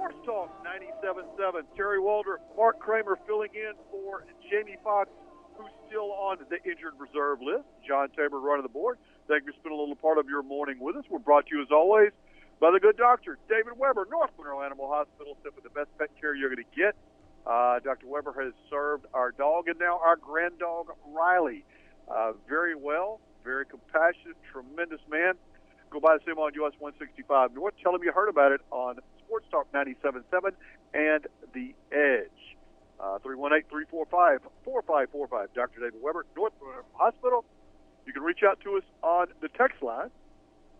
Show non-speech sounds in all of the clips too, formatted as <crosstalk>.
Sports Talk 97.7. Terry Waldrop, Mark Kramer filling in for Jamie Fox, who's still on the injured reserve list. John Tabor running the board. Thank you for spending a little part of your morning with us. We're brought to you, as always, by the good doctor, David Weber, North Monroe Animal Hospital, simply the best pet care you're going to get. Uh, Dr. Weber has served our dog and now our grand dog, Riley, uh, very well, very compassionate, tremendous man. Go by the him on US 165 North. Tell him you heard about it on Sports Talk 97.7 and The Edge. Uh, 318-345-4545. Dr. David Weber, North Hospital. You can reach out to us on the text line,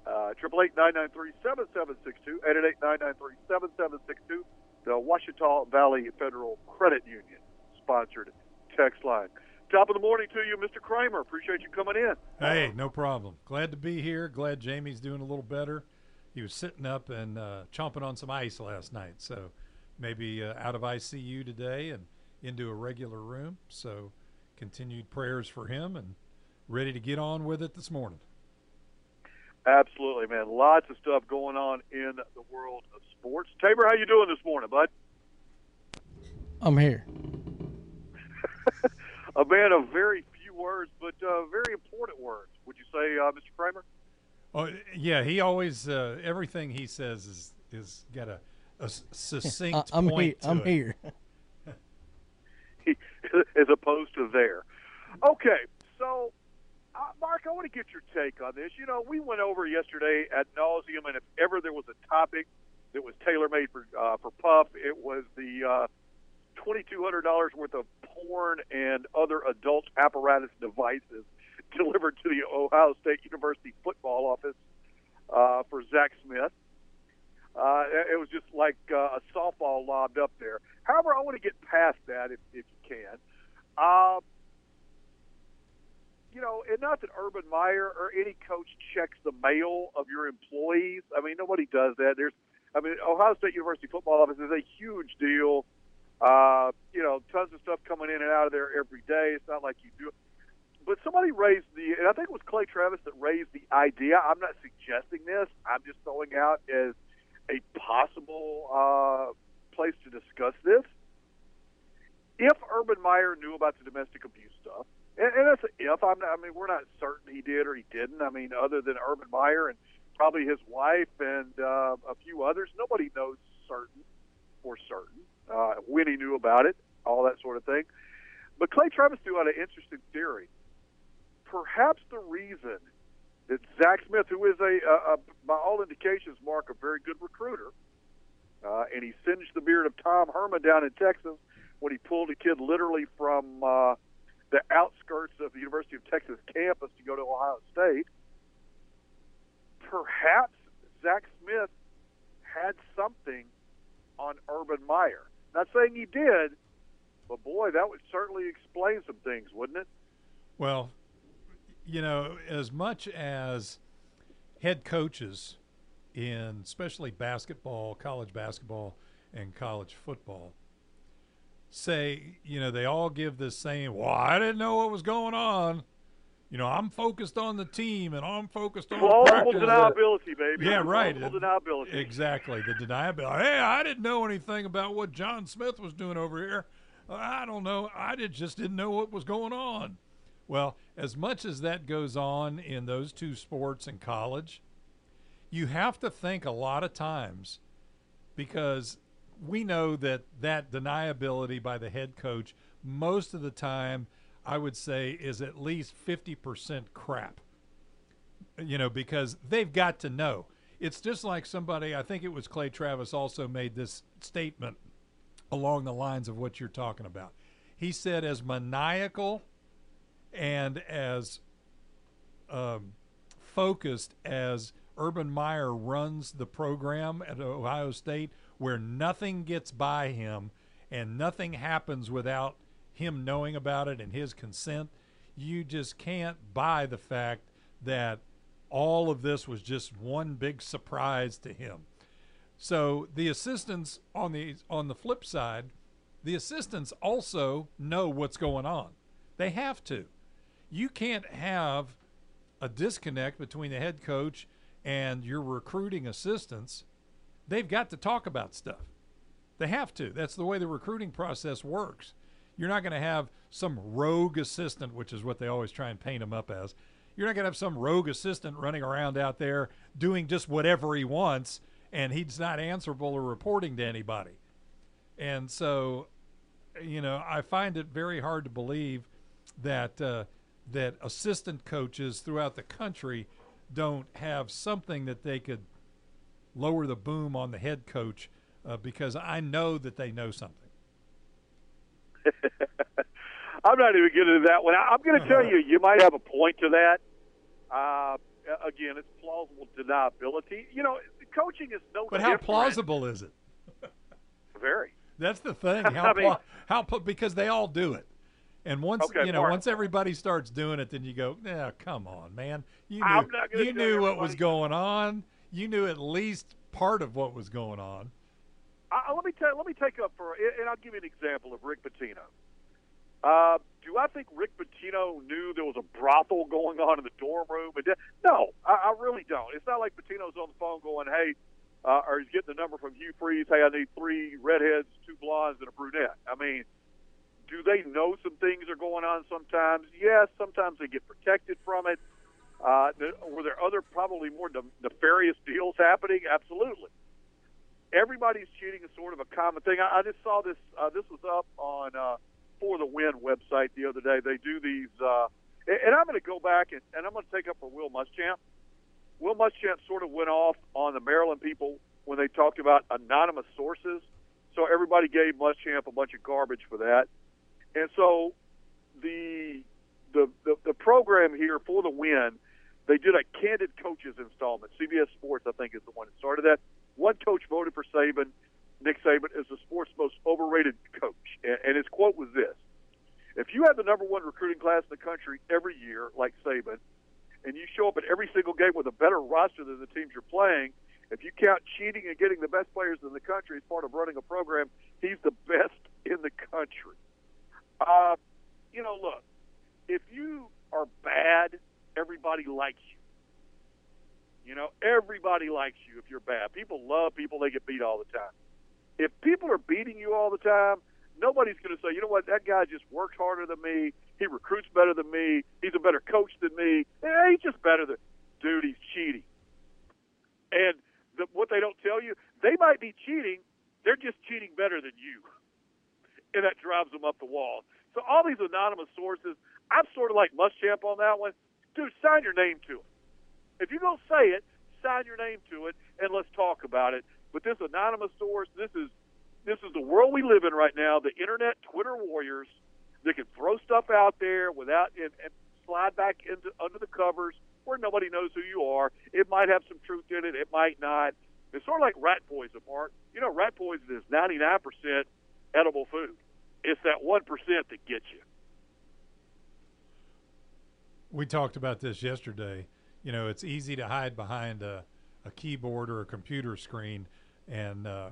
uh, triple eight nine nine three seven seven six two eight eight nine nine three seven seven six two. The Ouachita Valley Federal Credit Union sponsored text line. Top of the morning to you, Mr. Kramer. Appreciate you coming in. Hey, no problem. Glad to be here. Glad Jamie's doing a little better. He was sitting up and uh, chomping on some ice last night, so maybe uh, out of ICU today and into a regular room. So continued prayers for him and ready to get on with it this morning. Absolutely, man. Lots of stuff going on in the world of sports. Tabor, how you doing this morning, bud? I'm here. <laughs> a man of very few words, but uh, very important words. Would you say, uh, Mr. Kramer? Oh yeah, he always uh, everything he says is is got a, a succinct <laughs> I'm point. here. to I'm it. here. <laughs> as opposed to there. Okay, so uh, Mark, I want to get your take on this. You know, we went over yesterday at nauseum, and if ever there was a topic that was tailor made for uh, for Puff, it was the uh, twenty two hundred dollars worth of porn and other adult apparatus devices <laughs> delivered to the Ohio State University football office uh, for Zach Smith. Uh, it was just like uh, a softball lobbed up there. However, I want to get past that if, if you can. Uh, you know, and not that Urban Meyer or any coach checks the mail of your employees. I mean, nobody does that. There's, I mean, Ohio State University football office is a huge deal. Uh, you know, tons of stuff coming in and out of there every day. It's not like you do. But somebody raised the, and I think it was Clay Travis that raised the idea. I'm not suggesting this. I'm just throwing out as a possible uh, place to discuss this. If Urban Meyer knew about the domestic abuse stuff, and, and that's an if. I'm not, I mean, we're not certain he did or he didn't. I mean, other than Urban Meyer and probably his wife and uh, a few others, nobody knows certain for certain uh, when he knew about it, all that sort of thing. But Clay Travis threw out an interesting theory. Perhaps the reason that Zach Smith, who is a, a, a by all indications, Mark, a very good recruiter, uh, and he singed the beard of Tom Herman down in Texas when he pulled a kid literally from uh, the outskirts of the University of Texas campus to go to Ohio State. Perhaps Zach Smith had something on Urban Meyer. Not saying he did, but boy, that would certainly explain some things, wouldn't it? Well, you know, as much as head coaches in especially basketball, college basketball, and college football say, you know, they all give this saying, well, I didn't know what was going on. You know, I'm focused on the team and I'm focused on Plausible practice. deniability, baby. Yeah, right. Plausible deniability. Exactly. The deniability. Hey, I didn't know anything about what John Smith was doing over here. I don't know. I did, just didn't know what was going on. Well, as much as that goes on in those two sports in college, you have to think a lot of times because we know that that deniability by the head coach most of the time I would say is at least 50% crap. You know, because they've got to know. It's just like somebody, I think it was Clay Travis also made this statement along the lines of what you're talking about. He said, as maniacal and as um, focused as Urban Meyer runs the program at Ohio State, where nothing gets by him and nothing happens without him knowing about it and his consent, you just can't buy the fact that all of this was just one big surprise to him. So the assistants on the on the flip side, the assistants also know what's going on. They have to. You can't have a disconnect between the head coach and your recruiting assistants. They've got to talk about stuff. They have to. That's the way the recruiting process works. You're not going to have some rogue assistant, which is what they always try and paint him up as. You're not going to have some rogue assistant running around out there doing just whatever he wants and he's not answerable or reporting to anybody. And so, you know, I find it very hard to believe that uh, that assistant coaches throughout the country don't have something that they could lower the boom on the head coach uh, because I know that they know something. <laughs> I'm not even getting into that one. I'm going to tell you, you might have a point to that. Uh, again, it's plausible deniability. You know, coaching is no. But how plausible is it? Very. That's the thing. <laughs> How, I mean, how because they all do it. And once okay, you know, Mark. once everybody starts doing it, then you go, "Yeah, come on, man! You knew you knew what was going on. You knew at least part of what was going on." Uh, let me tell. Let me take up for, and I'll give you an example of Rick Pitino. Uh, do I think Rick Pitino knew there was a brothel going on in the dorm room? No, I, I really don't. It's not like Pitino's on the phone going, "Hey," uh, or he's getting the number from Hugh Freeze. Hey, I need three redheads, two blondes, and a brunette. I mean, do they know some things are going on sometimes? Yes, sometimes they get protected from it. Uh, were there other probably more nefarious <laughs> deals happening? Absolutely. Everybody's cheating is sort of a common thing. I, I just saw this. Uh, this was up on uh, For the Win website the other day. They do these, uh, and I'm going to go back and, and I'm going to take up for Will Muschamp. Will Muschamp sort of went off on the Maryland people when they talked about anonymous sources. So everybody gave Muschamp a bunch of garbage for that. And so the, the the the program here for the win, they did a candid coaches installment. CBS Sports, I think, is the one that started that. One coach voted for Saban. Nick Saban is the sports most overrated coach, and, and his quote was this: "If you have the number one recruiting class in the country every year, like Saban, and you show up at every single game with a better roster than the teams you're playing." If you count cheating and getting the best players in the country as part of running a program, he's the best in the country. Uh, you know, look, if you are bad, everybody likes you. You know, everybody likes you if you're bad. People love people, they get beat all the time. If people are beating you all the time, nobody's going to say, you know what, that guy just works harder than me. He recruits better than me. He's a better coach than me. Eh, he's just better than, dude, he's cheating. And the, what they don't tell you, they might be cheating. They're just cheating better than you and that drives them up the wall. So all these anonymous sources, I'm sort of like Muschamp on that one. Dude, sign your name to it. If you're gonna say it, sign your name to it, and let's talk about it. But this anonymous source, this is this is the world we live in right now. The internet Twitter warriors that can throw stuff out there without and, and slide back into under the covers where nobody knows who you are. It might have some truth in it. It might not. It's sort of like rat poison, Mark. You know, rat poison is 99% edible food. It's that 1% that gets you. We talked about this yesterday. You know, it's easy to hide behind a, a keyboard or a computer screen and uh,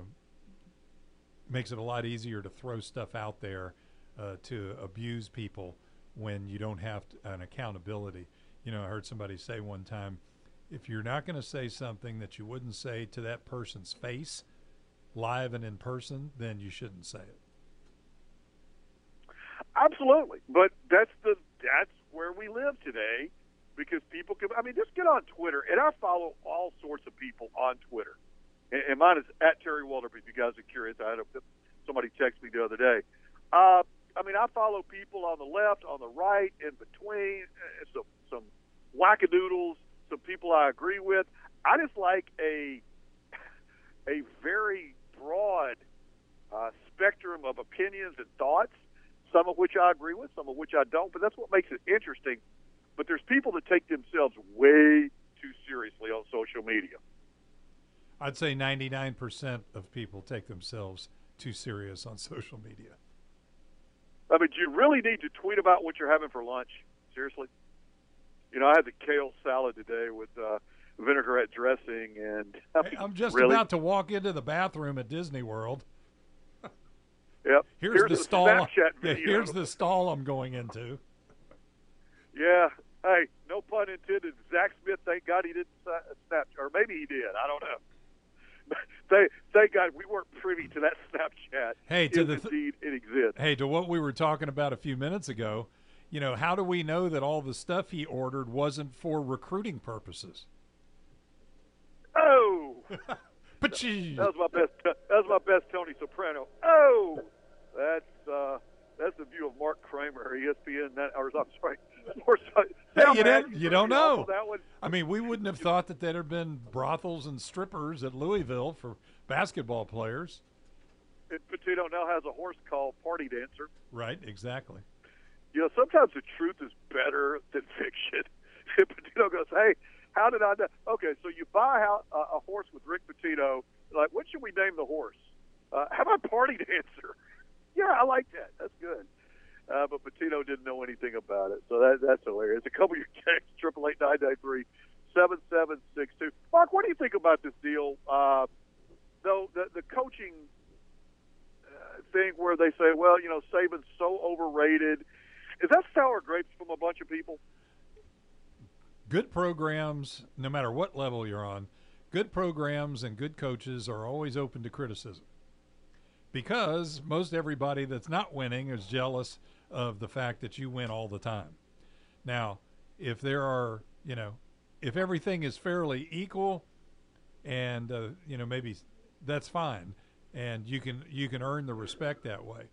makes it a lot easier to throw stuff out there uh, to abuse people when you don't have to, an accountability. You know, I heard somebody say one time, if you're not going to say something that you wouldn't say to that person's face, live and in person, then you shouldn't say it. Absolutely, but that's the that's where we live today because people can. I mean, just get on Twitter, and I follow all sorts of people on Twitter, and, and mine is at Terry Waldrop. If you guys are curious, I had a, somebody text me the other day. Uh, I mean, I follow people on the left, on the right, in between, uh, some some wackadoodles, some people I agree with. I just like a a very broad uh, spectrum of opinions and thoughts some of which I agree with, some of which I don't. But that's what makes it interesting. But there's people that take themselves way too seriously on social media. I'd say 99% of people take themselves too serious on social media. I mean, do you really need to tweet about what you're having for lunch? Seriously? You know, I had the kale salad today with uh, vinaigrette dressing, and <laughs> I I'm just really? about to walk into the bathroom at Disney World. Yep. Here's, the, stall. Snapchat Yeah, <laughs> here's the stall I'm going into. Yeah. Hey, no pun intended. Zach Smith, thank God he didn't snap, or maybe he did. I don't know. <laughs> thank, thank God we weren't privy to that Snapchat. Hey, to the th- indeed it exists. Hey, to what we were talking about a few minutes ago, you know, how do we know that all the stuff he ordered wasn't for recruiting purposes? Oh, <laughs> But that was my best. That was my best Tony Soprano. Oh, that's uh, that's the view of Mark Kramer, ESPN. That or I'm sorry, Sports. Hey, you don't- you don't know. That one. I mean, we wouldn't have thought that there'd have been brothels and strippers at Louisville for basketball players. And Pitino now has a horse called Party Dancer. Right, exactly. you know, sometimes the truth is better than fiction. <laughs> Pitino goes, "Hey, how did I know?" Okay, so you buy a, a horse with Rick Pitino. Like, what should we name the horse? Uh, how about Party Dancer? yeah, I like that. That's good. Uh, but Pitino didn't know anything about it, so that that's hilarious. A couple of your texts, triple eight nine nine three seven seven six two. Mark, what do you think about this deal? Uh, though the the coaching uh, thing where they say, well, you know, Saban's so overrated. Is that sour grapes from a bunch of people? Good programs, no matter what level you're on, good programs and good coaches are always open to criticism. Because most everybody that's not winning is jealous of the fact that you win all the time. Now, if there are, you know, if everything is fairly equal and uh, you know maybe that's fine and you can you can earn the respect that way.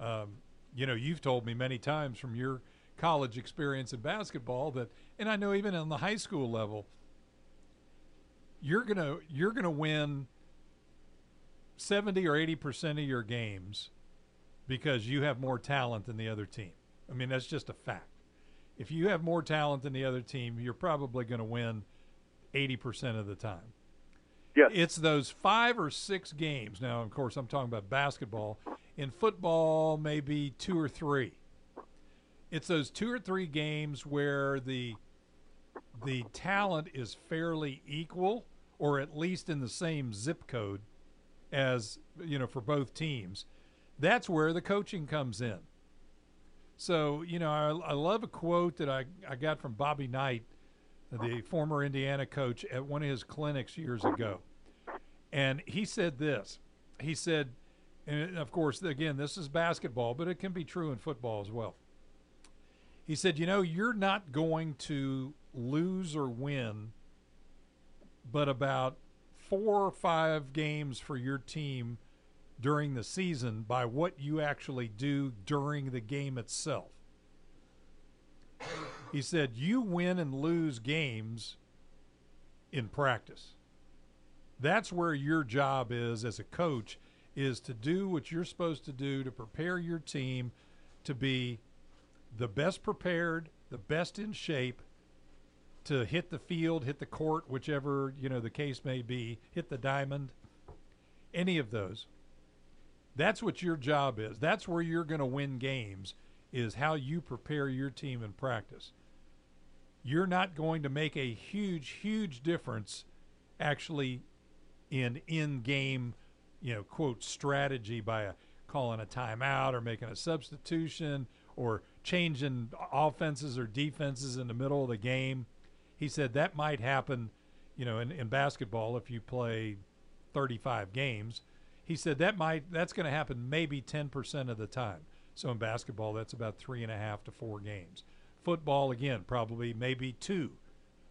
Um, you know, you've told me many times from your college experience in basketball that, and I know even on the high school level, you're gonna you're gonna win seventy or eighty percent of your games because you have more talent than the other team. I mean, that's just a fact. If you have more talent than the other team, you're probably going to win eighty percent of the time. Yes. It's those five or six games. Now, of course, I'm talking about basketball. In football, maybe two or three. It's those two or three games where the the talent is fairly equal, or at least in the same zip code as you know for both teams. That's where the coaching comes in. So you know, I, I love a quote that I, I got from Bobby Knight, the former Indiana coach, at one of his clinics years ago, and he said this. He said, and of course, again, this is basketball, but it can be true in football as well. He said, you know, you're not going to lose or win, but about four or five games for your team during the season by what you actually do during the game itself. He said, you win and lose games in practice. That's where your job is as a coach is to do what you're supposed to do to prepare your team to be the best prepared, the best in shape to hit the field, hit the court, whichever, you know, the case may be, hit the diamond, any of those. That's what your job is. That's where you're going to win games is how you prepare your team in practice. You're not going to make a huge huge difference actually in in-game, you know, quote strategy by a, calling a timeout or making a substitution or changing offenses or defenses in the middle of the game. He said that might happen, you know, in, in basketball if you play 35 games. He said that might that's going to happen maybe 10% of the time. So in basketball, that's about three and a half to four games. Football, again, probably maybe two.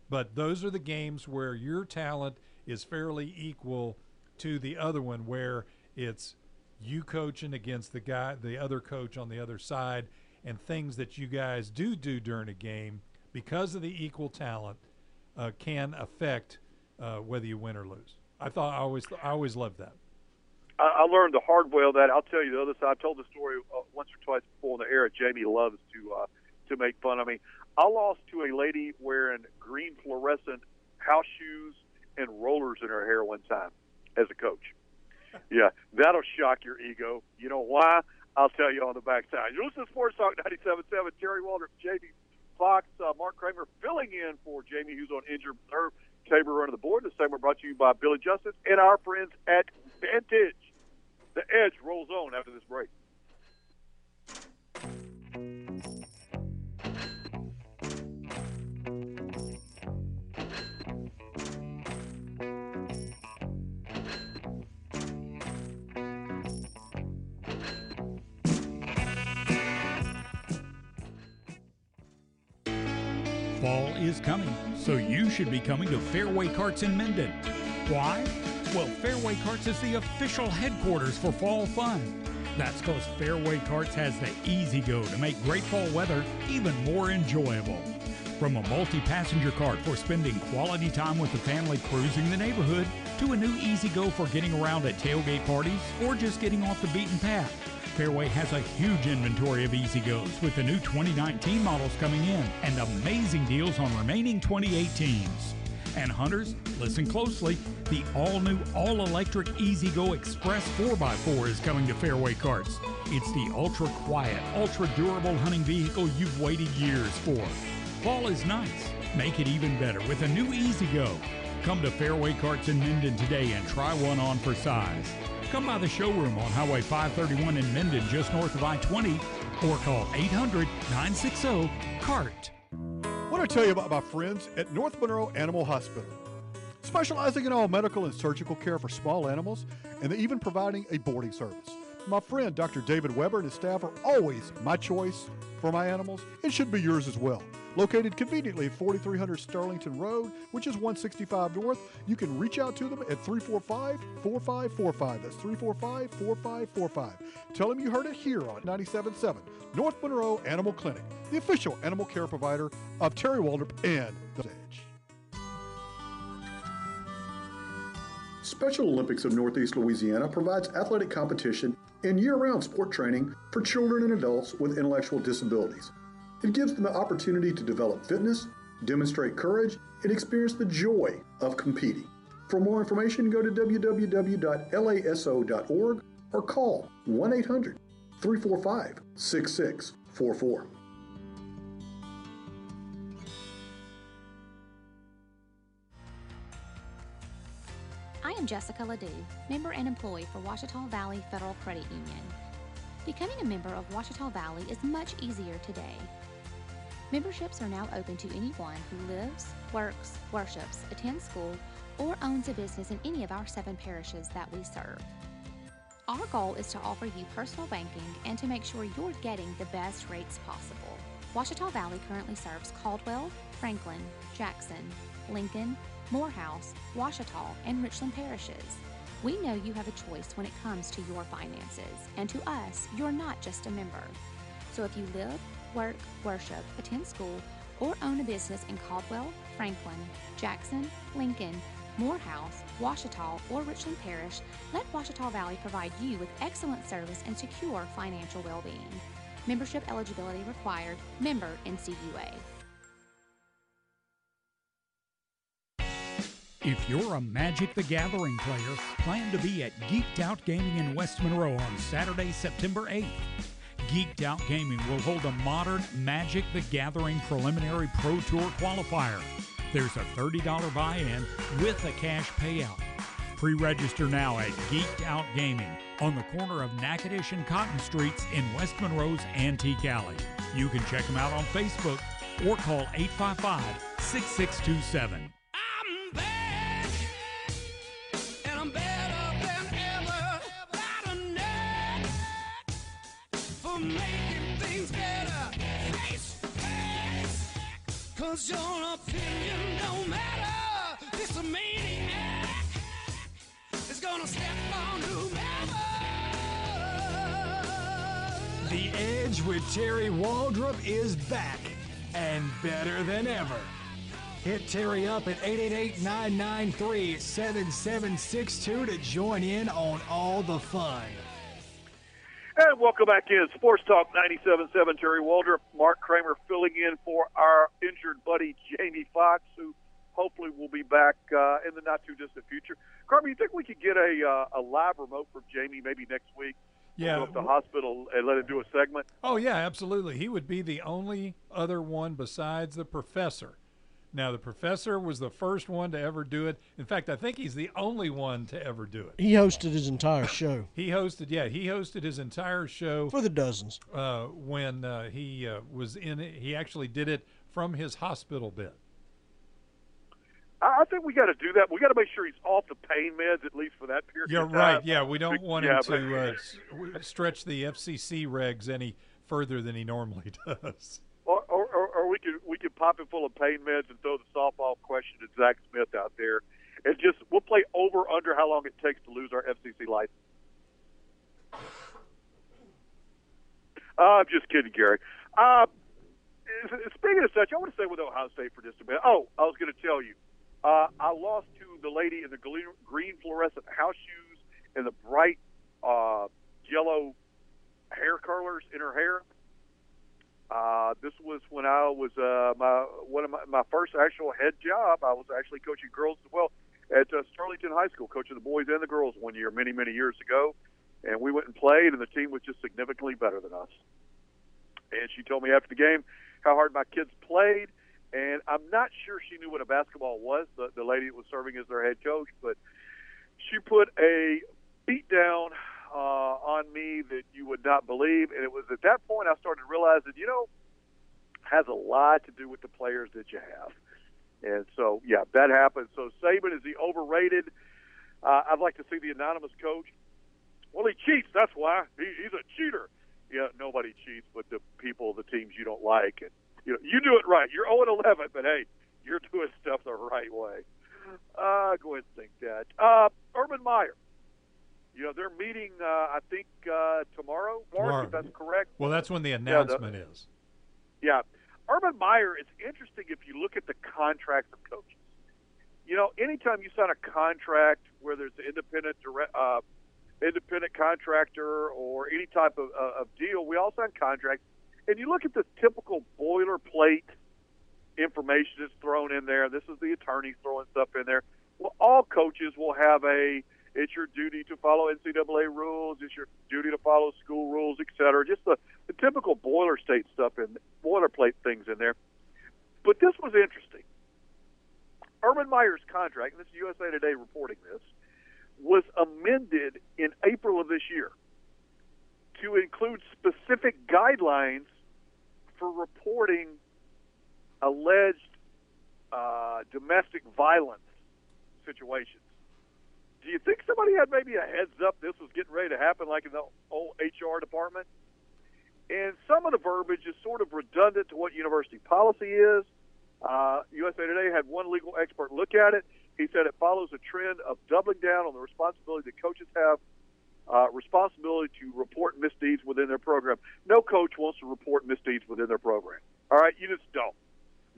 But those are the games where your talent is fairly equal to the other one, where it's you coaching against the guy, the other coach on the other side, and things that you guys do do during a game because of the equal talent uh, can affect uh, whether you win or lose. I thought I always I always loved that. I, I learned the hard way of that. I'll tell you the other side. I've told the story uh, once or twice before in the air. Jamie loves to uh, to make fun of me. I lost to a lady wearing green fluorescent house shoes and rollers in her hair one time as a coach. <laughs> yeah, that'll shock your ego. You know why? I'll tell you on the backside. You're listening to Sports Talk 97.7. Terry Waldrop, Jamie Fox, uh, Mark Kramer filling in for Jamie, who's on injured reserve. Tabor running the board. The segment brought to you by Billy Justice and our friends at Vantage. The Edge rolls on after this break. Fall is coming, so you should be coming to Fairway Carts in Minden. Why? Well, Fairway Carts is the official headquarters for fall fun. That's because Fairway Carts has the E-Z-GO to make great fall weather even more enjoyable. From a multi passenger cart for spending quality time with the family cruising the neighborhood, to a new E-Z-GO for getting around at tailgate parties or just getting off the beaten path. Fairway has a huge inventory of E-Z-GOs with the new 2019 models coming in and amazing deals on remaining 2018s. And hunters, listen closely. The all new, all electric E-Z-GO Express 4x4 is coming to Fairway Carts. It's the ultra quiet, ultra durable hunting vehicle you've waited years for. Fall is nice. Make it even better with a new E-Z-GO. Come to Fairway Carts in Minden today and try one on for size. Come by the showroom on Highway 531 in Minden, just north of I 20, or call 800 960 CART. want to tell you about my friends at North Monroe Animal Hospital. Specializing in all medical and surgical care for small animals, and even providing a boarding service. My friend Dr. David Weber and his staff are always my choice for my animals. It should be yours as well. Located conveniently at 4300 Sterlington Road, which is 165 North, you can reach out to them at 345 4545. That's 345 4545. Tell them you heard it here on 97.7 North Monroe Animal Clinic, the official animal care provider of Terry Waldrop and The Edge. Special Olympics of Northeast Louisiana provides athletic competition and year round sport training for children and adults with intellectual disabilities. It gives them the opportunity to develop fitness, demonstrate courage, and experience the joy of competing. For more information, go to www.laso.org or call 1 800 345 6644. I am Jessica Ledoux, member and employee for Ouachita Valley Federal Credit Union. Becoming a member of Ouachita Valley is much easier today. Memberships are now open to anyone who lives, works, worships, attends school, or owns a business in any of our seven parishes that we serve. Our goal is to offer you personal banking and to make sure you're getting the best rates possible. Ouachita Valley currently serves Caldwell, Franklin, Jackson, Lincoln, Morehouse, Ouachita, and Richland parishes. We know you have a choice when it comes to your finances, and to us, you're not just a member. So if you live, work, worship, attend school, or own a business in Caldwell, Franklin, Jackson, Lincoln, Morehouse, Ouachita, or Richland Parish, let Ouachita Valley provide you with excellent service and secure financial well being. Membership eligibility required, member NCUA. If you're a Magic the Gathering player, plan to be at Geeked Out Gaming in West Monroe on Saturday, September 8th. Geeked Out Gaming will hold a modern Magic the Gathering preliminary Pro Tour qualifier. There's a $30 buy in with a cash payout. Pre register now at Geeked Out Gaming on the corner of Natchitoches and Cotton Streets in West Monroe's Antique Alley. You can check them out on Facebook or call 855 6627. Making things better. Face, cause your opinion don't matter. This maniac is gonna step on whomever. The Edge with Terry Waldrop is back and better than ever. Hit Terry up at 888-993-7762 to join in on all the fun. And welcome back in Sports Talk 97.7. Terry Waldrop, Mark Kramer filling in for our injured buddy Jamie Fox, who hopefully we'll be back uh, in the not too distant future. Carmen, you think we could get a uh, a live remote from Jamie maybe next week? Yeah. Go up to the hospital and let him do a segment. Oh yeah, absolutely. He would be the only other one besides the professor. Now the professor was the first one to ever do it. In fact, I think he's the only one to ever do it. He hosted his entire show He hosted, yeah, he hosted his entire show for the dozens. uh, when uh, he uh, was in it. He actually did it from his hospital bed. I I think we got to do that. We got to make sure he's off the pain meds at least for that period. You're of time. right. Yeah, we don't want Yeah, him to uh, stretch the FCC regs any further than he normally <laughs> does. We could we could pop it full of pain meds and throw the softball question to Zach Smith out there, and just we'll play over under how long it takes to lose our FCC license. Uh, I'm just kidding, Gary. Uh, speaking of such, I want to stay with Ohio State for just a minute. Oh, I was going to tell you, uh, I lost to the lady in the green, green fluorescent house shoes and the bright uh, yellow hair curlers in her hair. Uh, this was when I was uh, my one of my, my first actual head job. I was actually coaching girls as well at uh, Sterlington High School, coaching the boys and the girls one year, many many years ago. And we went and played, and the team was just significantly better than us. And she told me after the game how hard my kids played, and I'm not sure she knew what a basketball was. The, the lady that was serving as their head coach, but she put a beat down uh, on me that you would not believe. And it was at that point I started realizing, you know, has a lot to do with the players that you have. And so, yeah, that happened. So Saban is he overrated? Uh, I'd like to see the anonymous coach. Well, he cheats. That's why he, he's a cheater. Yeah, nobody cheats, but the people, the teams you don't like, and you know, you do it right. You're 0 and 11, but hey, you're doing stuff the right way. Uh, go ahead and think that. Uh, Urban Meyer. You know, they're meeting, uh, I think, uh, tomorrow, Mark, Tomorrow. if that's correct. Well, that's when the the- announcement is. Yeah. Urban Meyer, it's interesting if you look at the contracts of coaches. You know, anytime you sign a contract where there's an independent direct, uh, independent contractor or any type of, uh, of deal, we all sign contracts. And you look at the typical boilerplate information that's thrown in there. This is the attorneys throwing stuff in there. Well, all coaches will have a it's your duty to follow NCAA rules. It's your duty to follow school rules, et cetera. Just the, the typical boiler state stuff and boilerplate things in there. But this was interesting. Urban Meyer's contract, and this is USA Today reporting this, was amended in April of this year to include specific guidelines for reporting alleged uh, domestic violence situations. Do you think somebody had maybe a heads up this was getting ready to happen, like in the old HR department? And some of the verbiage is sort of redundant to what university policy is. Uh, USA Today had one legal expert look at it. He said it follows a trend of doubling down on the responsibility that coaches have uh, responsibility to report misdeeds within their program. No coach wants to report misdeeds within their program. All right, you just don't.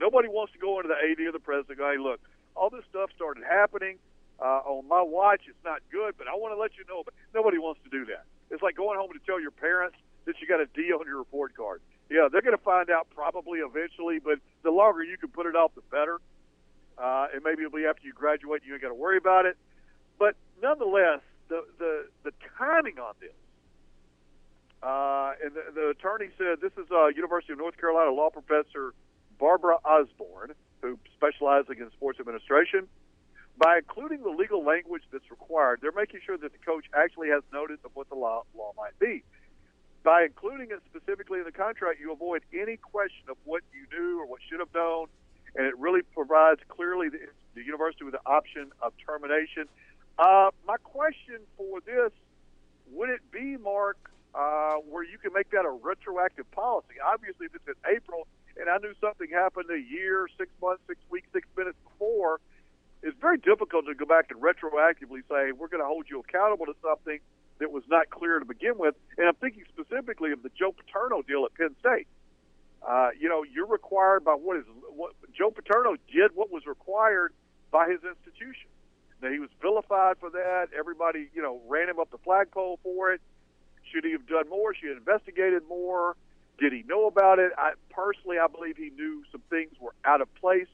Nobody wants to go into the AD or the president hey, look, all this stuff started happening uh, on my watch. It's not good, but I want to let you know. But nobody wants to do that. It's like going home to tell your parents that you got a D on your report card. Yeah, they're going to find out probably eventually, but the longer you can put it off, the better. Uh, and maybe it'll be after you graduate, and you ain't got to worry about it. But nonetheless, the the the timing on this. Uh, and the, the attorney said this is uh, University of North Carolina law professor Barbara Osborne, who specializes in sports administration. By including the legal language that's required, they're making sure that the coach actually has notice of what the law, law might be. By including it specifically in the contract, you avoid any question of what you knew or what should have known, and it really provides clearly the, the university with the option of termination. Uh, my question for this would it be, Mark, uh, where you can make that a retroactive policy? Obviously, if it's in April and I knew something happened a year, six months, six weeks, six minutes before, it's very difficult to go back and retroactively say we're going to hold you accountable to something that was not clear to begin with. And I'm thinking specifically of the Joe Paterno deal at Penn State. Uh, you know, you're required by what is what Joe Paterno did what was required by his institution. Now he was vilified for that. Everybody, you know, ran him up the flagpole for it. Should he have done more? Should he have investigated more? Did he know about it? I personally, I believe he knew some things were out of place.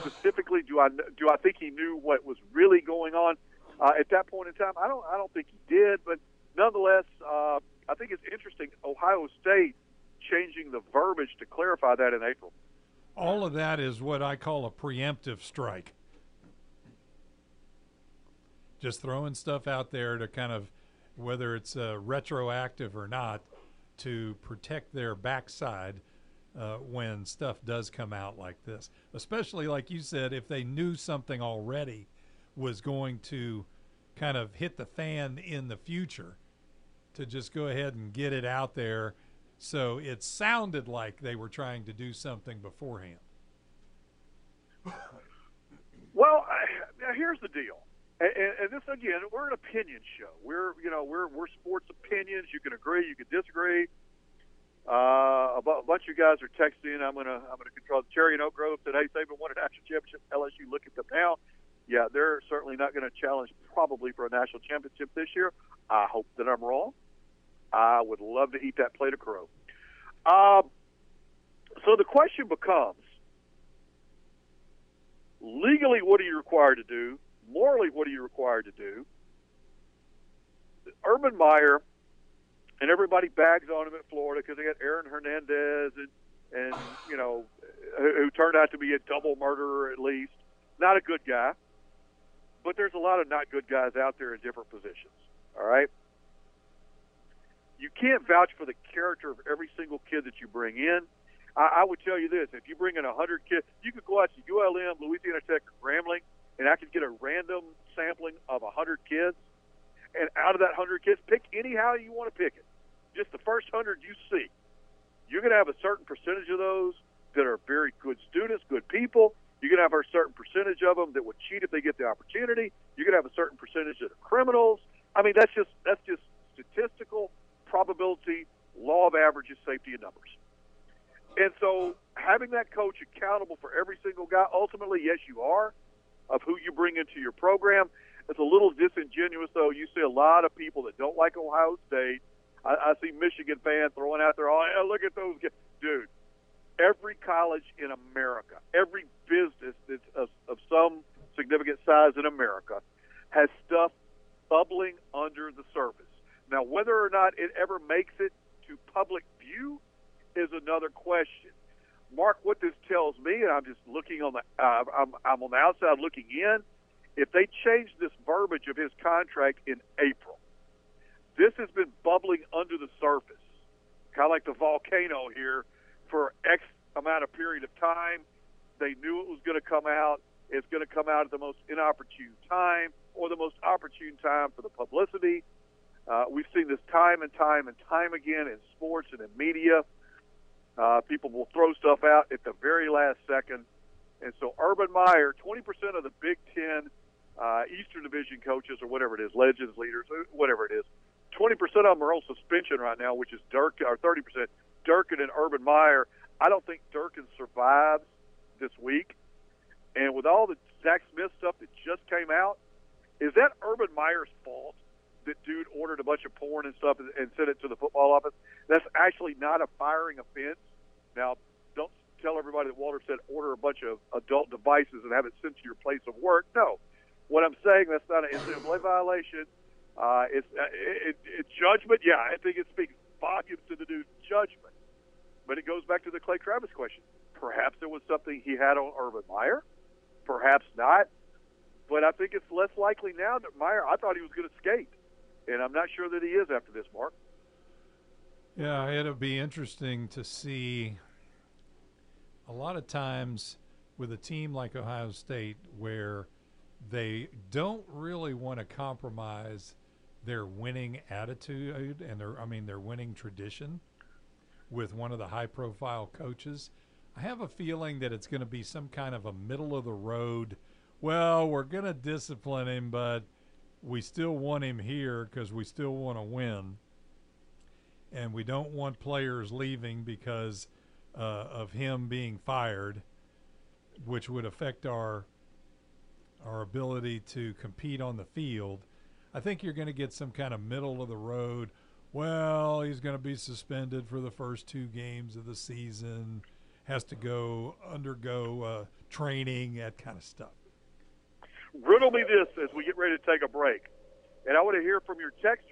Specifically, do I do I think he knew what was really going on uh, at that point in time? I don't I don't think he did, but nonetheless, uh, I think it's interesting. Ohio State changing the verbiage to clarify that in April. All of that is what I call a preemptive strike. Just throwing stuff out there to kind of, whether it's uh, retroactive or not, to protect their backside uh, when stuff does come out like this. Especially, like you said, if they knew something already was going to kind of hit the fan in the future, to just go ahead and get it out there so it sounded like they were trying to do something beforehand. Well, I, here's the deal, and, and this again, we're an opinion show. We're you know we're we're sports opinions. You can agree, you can disagree. Uh, a, bu- a bunch of guys are texting. I'm gonna I'm gonna control the Cherry and Oak Grove said, "Hey, Saban won a national championship. LSU, look at them now." Yeah, they're certainly not going to challenge probably for a national championship this year. I hope that I'm wrong. I would love to eat that plate of crow. Um, so the question becomes legally, what are you required to do? Morally, what are you required to do? Urban Meyer and everybody bags on him at Florida because they got Aaron Hernandez and, and you know, who, who turned out to be a double murderer at least. Not a good guy, but there's a lot of not good guys out there in different positions. All right you can't vouch for the character of every single kid that you bring in. I, I would tell you this: if you bring in a hundred kids, you could go out to ULM, Louisiana Tech, Grambling, and I could get a random sampling of a hundred kids, and out of that hundred kids, pick any how you want to pick it. Just the first hundred you see, you're going to have a certain percentage of those that are very good students, good people. You're going to have a certain percentage of them that would cheat if they get the opportunity. You're going to have a certain percentage that are criminals. I mean, that's just that's just statistical probability, law of averages, safety, and numbers. And so having that coach accountable for every single guy, ultimately, yes, you are, of who you bring into your program. It's a little disingenuous, though. You see a lot of people that don't like Ohio State. I, I see Michigan fans throwing out there, oh, yeah, look at those guys. Dude, every college in America, every business that's of, of some significant size in America has stuff bubbling under the surface. Now, whether or not it ever makes it to public view is another question. Mark, what this tells me, and I'm just looking on the, uh, I'm, I'm on the outside looking in. If they change this verbiage of his contract in April, this has been bubbling under the surface, kind of like the volcano here, for X amount of period of time. They knew it was going to come out. It's going to come out at the most inopportune time or the most opportune time for the publicity uh, we've seen this time and time and time again in sports and in media. Uh, people will throw stuff out at the very last second. And so Urban Meyer, 20% of the Big Ten uh, Eastern Division coaches or whatever it is, legends, leaders, whatever it is, 20% of them are on suspension right now, which is Dirk, or 30%. Durkin and Urban Meyer. I don't think Durkin survives this week. And with all the Zach Smith stuff that just came out, is that Urban Meyer's fault? that dude ordered a bunch of porn and stuff and, and sent it to the football office. That's actually not a firing offense. Now, don't tell everybody that Walter said order a bunch of adult devices and have it sent to your place of work. No, what I'm saying that's not an NCAA violation. Uh, it's uh, it, it, judgment. Yeah, I think it speaks volumes to the dude's judgment. But it goes back to the Clay Travis question. Perhaps there was something he had on Urban Meyer. Perhaps not. But I think it's less likely now that Meyer. I thought he was going to skate and I'm not sure that he is after this, Mark. Yeah, it'll be interesting to see. A lot of times with a team like Ohio State, where they don't really want to compromise their winning attitude and their, I mean, their winning tradition with one of the high profile coaches. I have a feeling that it's going to be some kind of a middle of the road. Well, we're going to discipline him, but we still want him here because we still want to win. And we don't want players leaving because uh, of him being fired, which would affect our our ability to compete on the field. I think you're going to get some kind of middle of the road. Well, he's going to be suspended for the first two games of the season. Has to go undergo uh, training, that kind of stuff. Riddle me this as we get ready to take a break. And I want to hear from your text,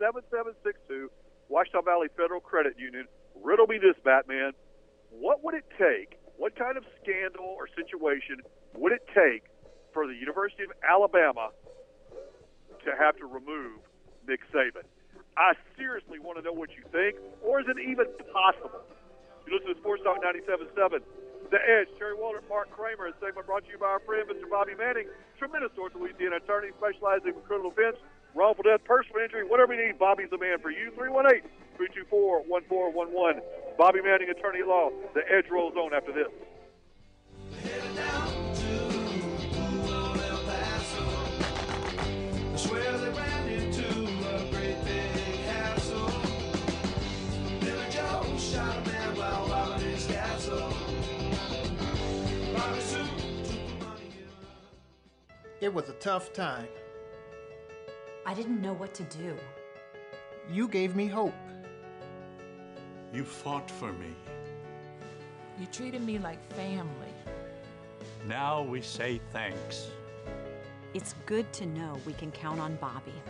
888-993-7762, Ouachita Valley Federal Credit Union. Riddle me this, Batman. What would it take, what kind of scandal or situation would it take for the University of Alabama to have to remove Nick Saban? I seriously want to know what you think, or is it even possible? You listen to Sports Talk 97.7. The Edge, Terry Waldrop, Mark Kramer. A segment brought to you by our friend, Mr. Bobby Manning, tremendous North Louisiana attorney specializing in criminal defense, wrongful death, personal injury, whatever you need. Bobby's the man for you. 318 324 1411. Bobby Manning, attorney at law. The Edge rolls on after this. It was a tough time. I didn't know what to do. You gave me hope. You fought for me. You treated me like family. Now we say thanks. It's good to know we can count on Bobby.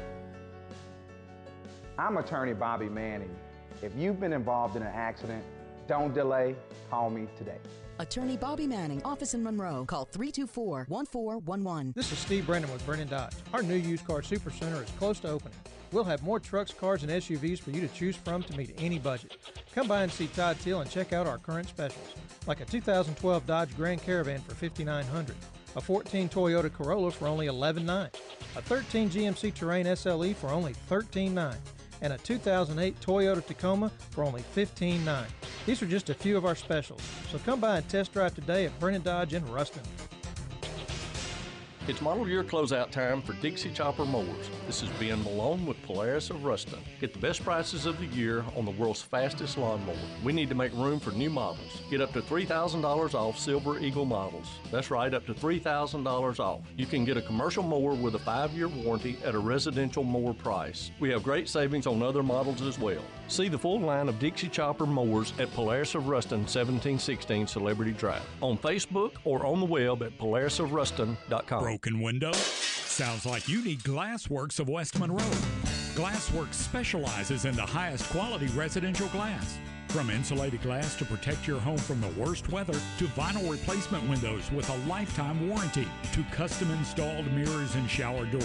I'm attorney Bobby Manning. If you've been involved in an accident, don't delay, call me today. Attorney Bobby Manning, office in Monroe. Call 324 1411. This is Steve Brennan with Brennan Dodge. Our new used car super center is close to opening. We'll have more trucks, cars, and SUVs for you to choose from to meet any budget. Come by and see Todd Till and check out our current specials, like a 2012 Dodge Grand Caravan for 5,900, a 14 Toyota Corolla for only $11,900, a 13 GMC Terrain SLE for only $13,900, and a 2008 Toyota Tacoma for only $15,900. These are just a few of our specials, so come by and test drive today at Brennan Dodge in Ruston. It's model year closeout time for Dixie Chopper mowers. This is Ben Malone with Polaris of Ruston. Get the best prices of the year on the world's fastest lawnmower. We need to make room for new models. Get up to $3,000 off Silver Eagle models. That's right, up to $3,000 off. You can get a commercial mower with a five year warranty at a residential mower price. We have great savings on other models as well. See the full line of Dixie Chopper mowers at Polaris of Ruston, 1716 Celebrity Drive. On Facebook or on the web at polarisofruston.com. Broken window? Sounds like you need Glassworks of West Monroe. Glassworks specializes in the highest quality residential glass. From insulated glass to protect your home from the worst weather, to vinyl replacement windows with a lifetime warranty, to custom installed mirrors and shower doors.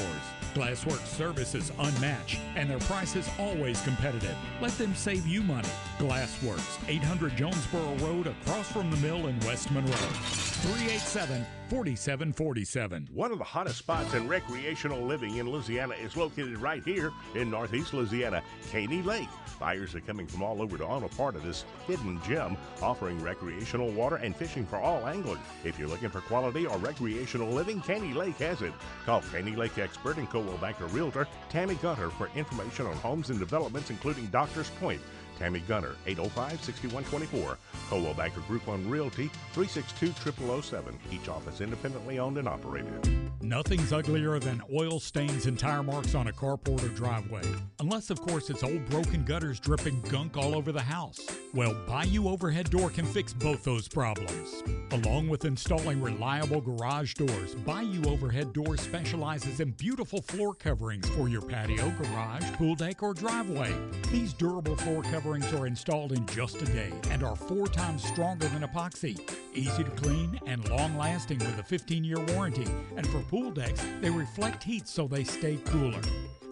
Glassworks service is unmatched and their price is always competitive. Let them save you money. Glassworks, 800 Jonesboro Road across from the mill in West Monroe. 387 4747. One of the hottest spots in recreational living in Louisiana is located right here in Northeast Louisiana, Caney Lake. Buyers are coming from all over to own a part of this hidden gem, offering recreational water and fishing for all anglers. If you're looking for quality or recreational living, Caney Lake has it. Call Caney Lake expert and Coldwell Banker Realtor Tammy Gutter for information on homes and developments, including Doctors Point. Tammy Gunner, 805-6124. Coldwell Banker Group on Realty, 362-0007. Each office independently owned and operated. Nothing's uglier than oil stains and tire marks on a carport or driveway. Unless, of course, it's old broken gutters dripping gunk all over the house. Well, Bayou Overhead Door can fix both those problems. Along with installing reliable garage doors, Bayou Overhead Door specializes in beautiful floor coverings for your patio, garage, pool deck, or driveway. These durable floor coverings are installed in just a day and are four times stronger than epoxy. Easy to clean and long lasting with a 15 year warranty. And for pool decks, they reflect heat so they stay cooler.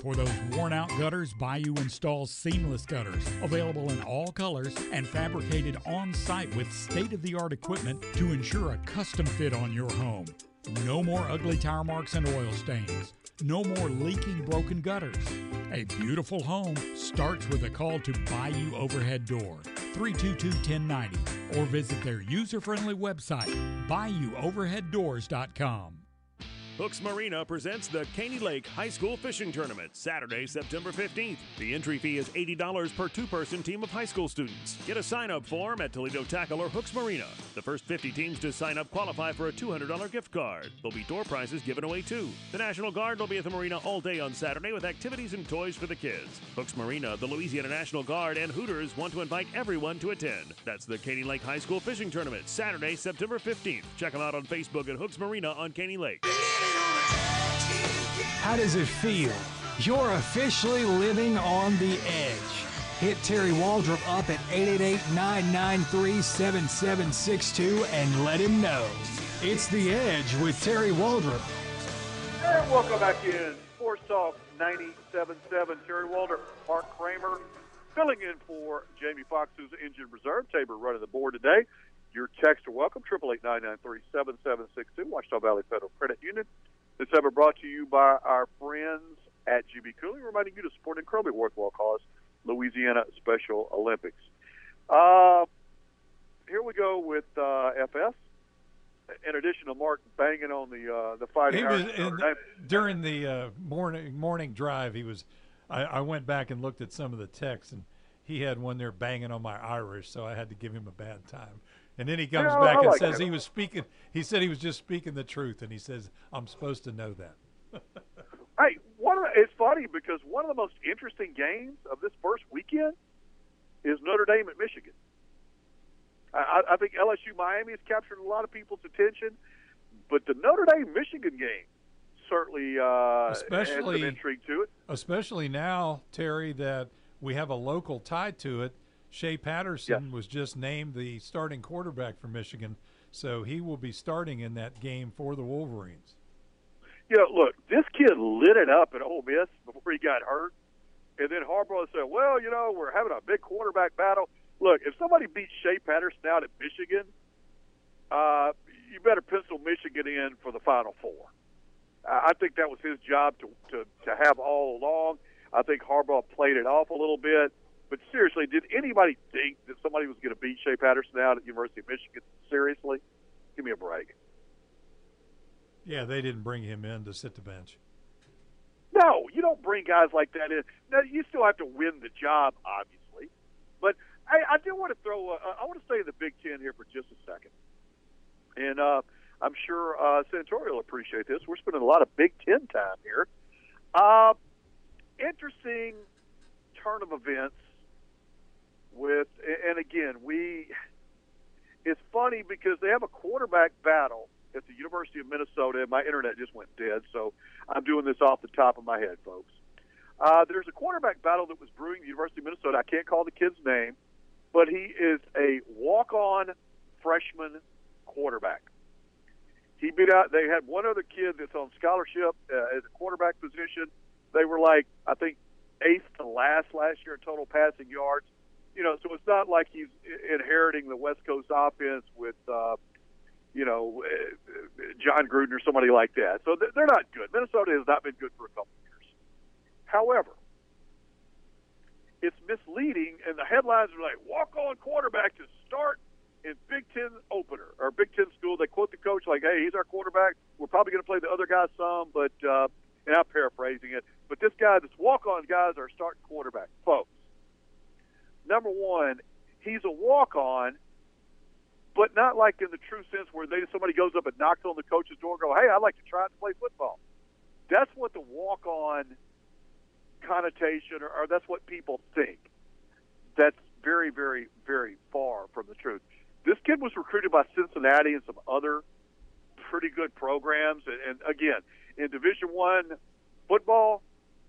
For those worn out gutters, Bayou installs seamless gutters, available in all colors and fabricated on site with state of the art equipment to ensure a custom fit on your home. No more ugly tire marks and oil stains. No more leaking broken gutters. A beautiful home starts with a call to Bayou Overhead Door, 322 1090, or visit their user friendly website, bayouoverheaddoors.com. Hooks Marina presents the Caney Lake High School Fishing Tournament, Saturday, September 15th. The entry fee is $80 per two person team of high school students. Get a sign up form at Toledo Tackle or Hooks Marina. The first 50 teams to sign up qualify for a $200 gift card. There'll be door prizes given away too. The National Guard will be at the marina all day on Saturday with activities and toys for the kids. Hooks Marina, the Louisiana National Guard, and Hooters want to invite everyone to attend. That's the Caney Lake High School Fishing Tournament, Saturday, September 15th. Check them out on Facebook at Hooks Marina on Caney Lake. How does it feel? You're officially living on the edge. Hit Terry Waldrop up at 888-993-7762 and let him know. It's The Edge with Terry Waldrop. And welcome back in. Sports Talk 97.7. Terry Waldrop, Mark Kramer, filling in for Jamie Foxx, who's engine reserve. Tabor running the board today. Your texts are welcome. Triple eight nine nine three seven seven six two. Ouachita Valley Federal Credit Union. This ever brought to you by our friends at GB Cooling, reminding you to support incredibly worthwhile cause, Louisiana Special Olympics. Uh, here we go with uh, FS. In addition to Mark banging on the uh, the fighting He was Irish in, Notre Dame. during the uh, morning morning drive. He was. I, I went back and looked at some of the texts, and he had one there banging on my Irish, so I had to give him a bad time. And then he comes Yeah, I back and like says he was speaking. He said he was just speaking the truth, and he says I'm supposed to know that. <laughs> Hey, one of the, it's funny because one of the most interesting games of this first weekend is Notre Dame at Michigan. I, I think LSU Miami has captured a lot of people's attention, but the Notre Dame Michigan game certainly uh, Especially- intrigue to it. Especially now, Terry, that we have a local tie to it. Shea Patterson was just named the starting quarterback for Michigan, so he will be starting in that game for the Wolverines. Yeah, look, this kid lit it up at Ole Miss before he got hurt, and then Harbaugh said, "Well, you know, we're having a big quarterback battle." Look, if somebody beats Shea Patterson out at Michigan, uh, you better pencil Michigan in for the Final Four. I I think that was his job to, to to have all along. I think Harbaugh played it off a little bit, but seriously, did anybody think that somebody was going to beat Shea Patterson out at the University of Michigan? Seriously, give me a break. Yeah, they didn't bring him in to sit the bench. No, you don't bring guys like that in. Now, you still have to win the job, obviously. But I, I do want to throw. Uh, I want to stay in the Big Ten here for just a second, and uh, I'm sure uh, Santori will appreciate this. We're spending a lot of Big Ten time here. Uh, interesting turn of events with, and again, we. It's funny because they have a quarterback battle at the University of Minnesota, my internet just went dead, so I'm doing this off the top of my head, folks. Uh, there's a quarterback battle that was brewing at the University of Minnesota. I can't call the kid's name, but he is a walk-on freshman quarterback. He beat out. They had one other kid that's on scholarship uh, as a quarterback position. They were like, I think, eighth to last last year in total passing yards. You know, so it's not like he's inheriting the West Coast offense with, uh, you know, uh, Jon Gruden or somebody like that. So they're- not good. Minnesota has not been good for a couple of years. However, it's misleading, and the headlines are like walk on quarterback to start in Big Ten opener or Big Ten school. They quote the coach like, "Hey, he's our quarterback. We're probably going to play the other guys some, but uh, and I'm paraphrasing it. But this guy, this walk on guys, are starting quarterback, folks. Number one, he's a walk on, but not like in the true sense where they somebody goes up and knocks on the coach's door, and go, "Hey, I'd like to try to play football." That's what the walk on connotation, or, or that's what people think. That's very, very, very far from the truth. This kid was recruited by Cincinnati and some other pretty good programs, and, and again, in Division One football,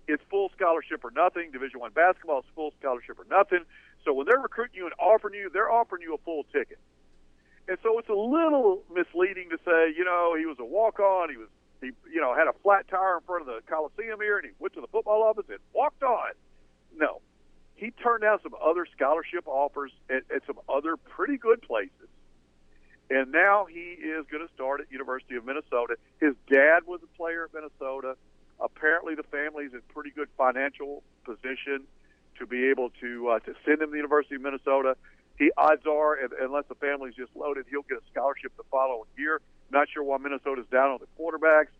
it's full scholarship or nothing. Division One basketball is full scholarship or nothing. So when they're recruiting you and offering you, they're offering you a full ticket. And so it's a little misleading to say, you know, he was a walk on, he was he you know, had a flat tire in front of the Coliseum here and he went to the football office and walked on. No. He turned down some other scholarship offers at, at some other pretty good places. And now he is going to start at University of Minnesota. His dad was a player at Minnesota. Apparently, the family's in pretty good financial position to be able to uh, to send him to the University of Minnesota. He odds are, unless the family's just loaded, he'll get a scholarship the following year. Not sure why Minnesota's down on the quarterbacks.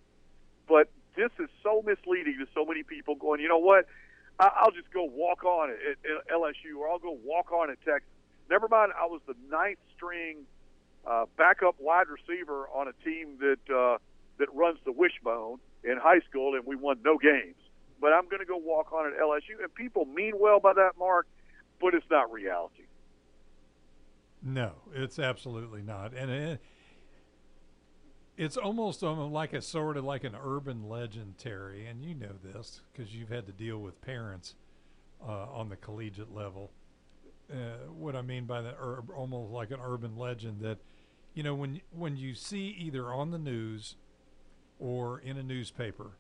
but this is so misleading to so many people. Going, you know what? I'll just go walk on at, at LSU, or I'll go walk on at Texas. Never mind, I was the ninth string uh, backup wide receiver on a team that uh, that runs the wishbone in high school, and we won no games. But I'm going to go walk on at LSU, and people mean well by that, Mark, but it's not reality. No, it's absolutely not, and it, it's almost um, like a sort of like an urban legend, Terry, and you know this because you've had to deal with parents uh, on the collegiate level. Uh, what I mean by that, ur- almost like an urban legend that, you know, when when you see either on the news or in a newspaper,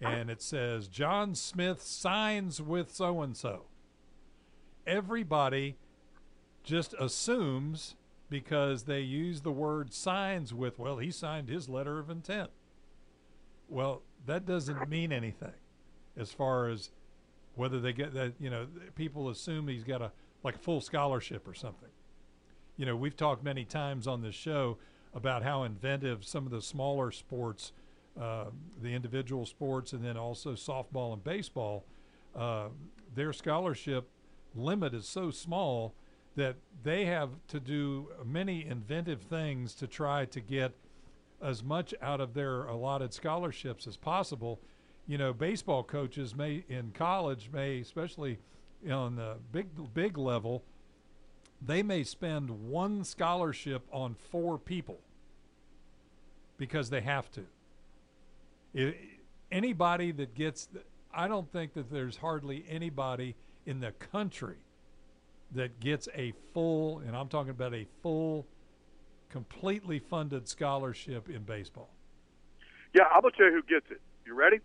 and it says John Smith signs with so and so, everybody just assumes because they use the word signs with, well, he signed his letter of intent. Well, that doesn't mean anything as far as whether they get that, you know, people assume he's got a like a full scholarship or something. You know, we've talked many times on this show about how inventive some of the smaller sports, uh, the individual sports, and then also softball and baseball, uh, their scholarship limit is so small that they have to do many inventive things to try to get as much out of their allotted scholarships as possible. You know, baseball coaches may in college may, especially on the big big level, they may spend one scholarship on four people because they have to. It, anybody that gets, I don't think that there's hardly anybody in the country that gets a full, and I'm talking about a full, completely funded scholarship in baseball. Yeah, I'm gonna tell you who gets it. You ready?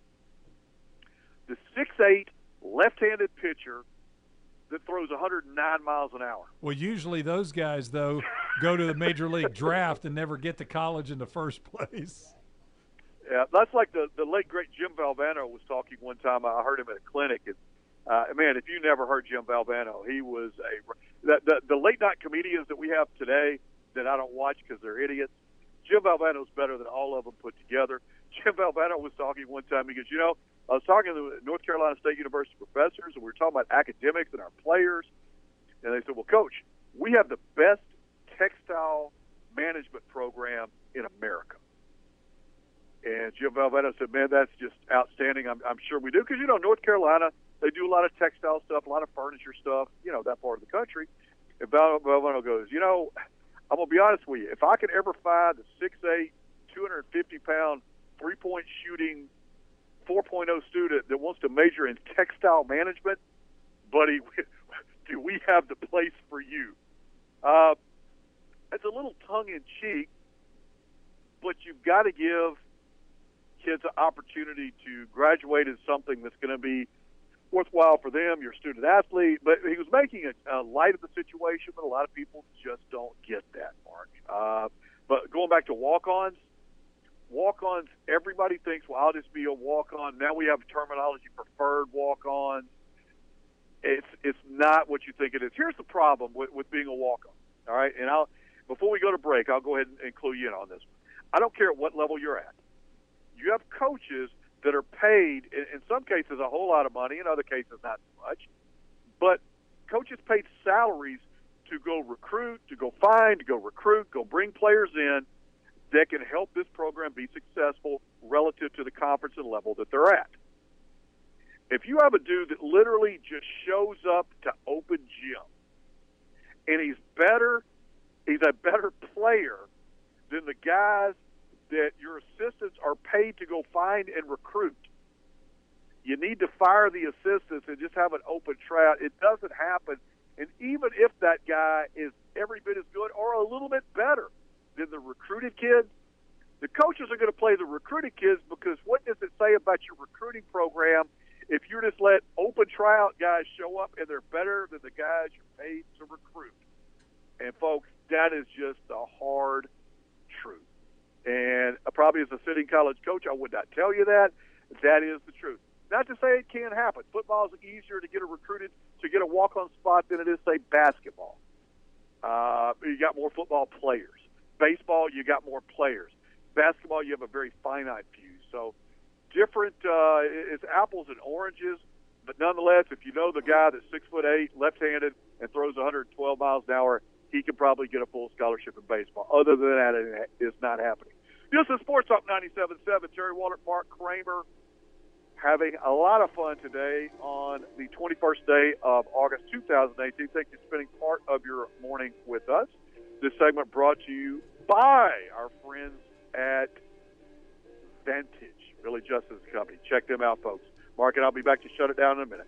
The six eight left-handed pitcher that throws 109 miles an hour. Well, usually those guys though go to the major league draft and never get to college in the first place. Yeah, that's like the the late great Jim Valvano was talking one time. I heard him at a clinic, and uh, man, if you never heard Jim Valvano, he was a the, the the late night comedians that we have today that I don't watch because they're idiots. Jim Valvano's better than all of them put together. <laughs> Jim Valvano was talking one time. Goes, you know, I was talking to North Carolina State University professors, and we were talking about academics and our players. And they said, well, coach, we have the best textile management program in America. And Jim Valvano said, man, that's just outstanding. I'm, I'm sure we do. Because, you know, North Carolina, they do a lot of textile stuff, a lot of furniture stuff, you know, that part of the country. And Val- Valvano goes, you know, I'm to be honest with you. If I could ever find a 6'8", 250 pound three point shooting 4.0 student that wants to major in textile management, buddy, <laughs> do we have the place for you? Uh, it's a little tongue in cheek, but you've got to give kids an opportunity to graduate as something that's going to be worthwhile for them, your student athlete. But he was making a, a light of the situation, but a lot of people just don't get that, Mark. Uh, but going back to walk-ons, walk-ons, everybody thinks, well, I'll just be a walk-on. Now we have terminology preferred walk-ons. It's it's not what you think it is. Here's the problem with, with being a walk-on. All right, and I'll before we go to break, I'll go ahead and, and clue you in on this. I don't care at what level you're at. You have coaches that are paid in, in some cases a whole lot of money, in other cases not so much. But coaches paid salaries to go recruit, to go find, to go recruit, go bring players in that can help this program be successful relative to the conference and level that they're at. If you have a dude that literally just shows up to open gym and he's better, he's a better player than the guys that your assistants are paid to go find and recruit. You need to fire the assistants and just have an open tryout. It doesn't happen. And even if that guy is every bit as good or a little bit better than the recruited kids, the coaches are going to play the recruited kids because what does it say about your recruiting program if you just let open tryout guys show up and they're better than the guys you're paid to recruit? And folks, that is just the hard. And probably as a sitting college coach, I would not tell you that. That is the truth. Not to say it can't happen. Football is easier to get a recruited to get a walk-on spot than it is say basketball. Uh, you got more football players. Baseball, you got more players. Basketball, you have a very finite few. So different. Uh, it's apples and oranges, but nonetheless, if you know the guy that's six foot eight, left-handed, and throws 112 miles an hour, he can probably get a full scholarship in baseball. Other than that, it is not happening. This is Sports Talk 97.7. Terry Waldrop, Mark Kramer, having a lot of fun today on the 21st day of August 2018. Thank you for spending part of your morning with us. This segment brought to you by our friends at Vantage, Billy Justice Company. Check them out, folks. Mark and I'll be back to shut it down in a minute.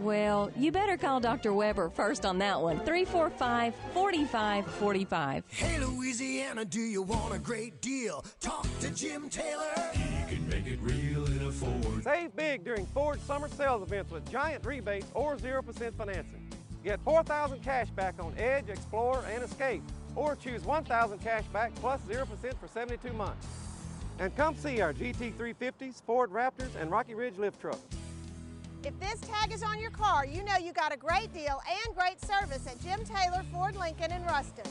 Well, you better call Dr. Weber first on that one. 345 4545. Hey Louisiana, do you want a great deal? Talk to Jim Taylor. He can make it real in a Ford. Save big during Ford summer sales events with giant rebates or 0% financing. Get 4000 cash back on Edge, Explorer, and Escape, or choose 1000 cash back plus 0% for 72 months. And come see our GT350s, Ford Raptors, and Rocky Ridge lift trucks. If this tag is on your car, you know you got a great deal and great service at Jim Taylor Ford Lincoln in Ruston.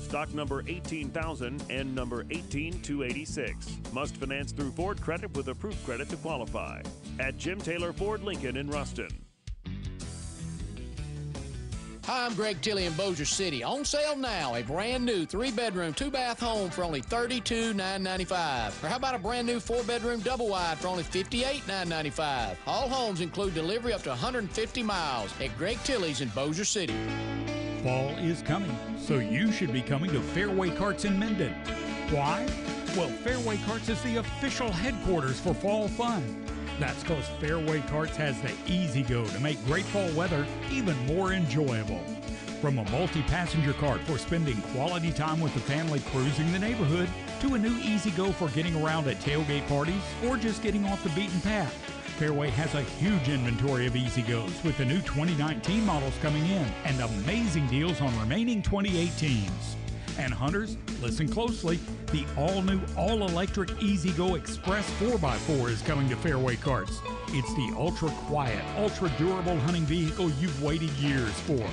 Stock number 18,000 and number 18286. Must finance through Ford Credit with approved credit to qualify. At Jim Taylor Ford Lincoln in Ruston. Hi, I'm Greg Tilley in Bossier City. On sale now, a brand new three bedroom, two bath home for only $32,995. Or how about a brand new four bedroom double wide for only $58,995? All homes include delivery up to 150 miles at Greg Tilley's in Bossier City. Fall is coming, so you should be coming to Fairway Carts in Minden. Why? Well, Fairway Carts is the official headquarters for fall fun. That's because Fairway Carts has the E-Z-GO to make great fall weather even more enjoyable. From a multi passenger cart for spending quality time with the family cruising the neighborhood, to a new E-Z-GO for getting around at tailgate parties or just getting off the beaten path. Fairway has a huge inventory of E-Z-GOs with the new 2019 models coming in and amazing deals on remaining 2018s. And hunters, listen closely. The all new, all electric E-Z-GO Express 4x4 is coming to Fairway Carts. It's the ultra quiet, ultra durable hunting vehicle you've waited years for.